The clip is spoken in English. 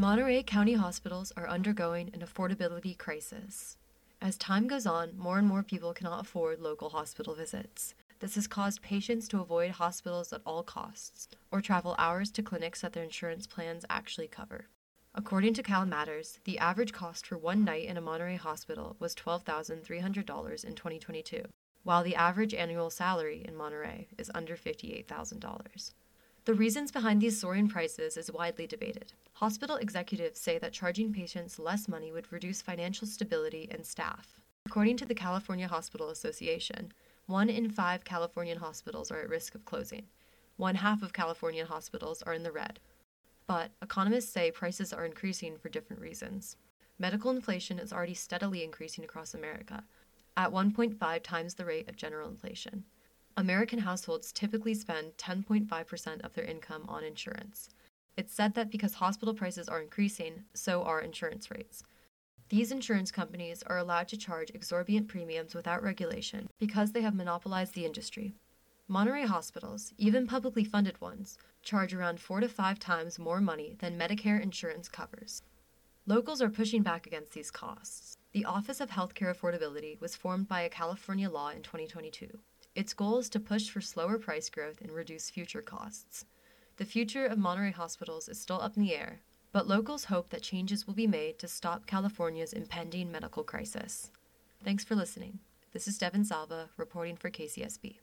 Monterey County hospitals are undergoing an affordability crisis. As time goes on, more and more people cannot afford local hospital visits. This has caused patients to avoid hospitals at all costs or travel hours to clinics that their insurance plans actually cover. According to Cal Matters, the average cost for one night in a Monterey hospital was $12,300 in 2022, while the average annual salary in Monterey is under $58,000. The reasons behind these soaring prices is widely debated. Hospital executives say that charging patients less money would reduce financial stability and staff. According to the California Hospital Association, one in five Californian hospitals are at risk of closing. One half of Californian hospitals are in the red. But economists say prices are increasing for different reasons. Medical inflation is already steadily increasing across America, at 1.5 times the rate of general inflation. American households typically spend 10.5% of their income on insurance. It's said that because hospital prices are increasing, so are insurance rates. These insurance companies are allowed to charge exorbitant premiums without regulation because they have monopolized the industry. Monterey hospitals, even publicly funded ones, charge around four to five times more money than Medicare insurance covers. Locals are pushing back against these costs. The Office of Healthcare Affordability was formed by a California law in 2022. Its goal is to push for slower price growth and reduce future costs. The future of Monterey hospitals is still up in the air, but locals hope that changes will be made to stop California's impending medical crisis. Thanks for listening. This is Devon Szalva reporting for KCSB.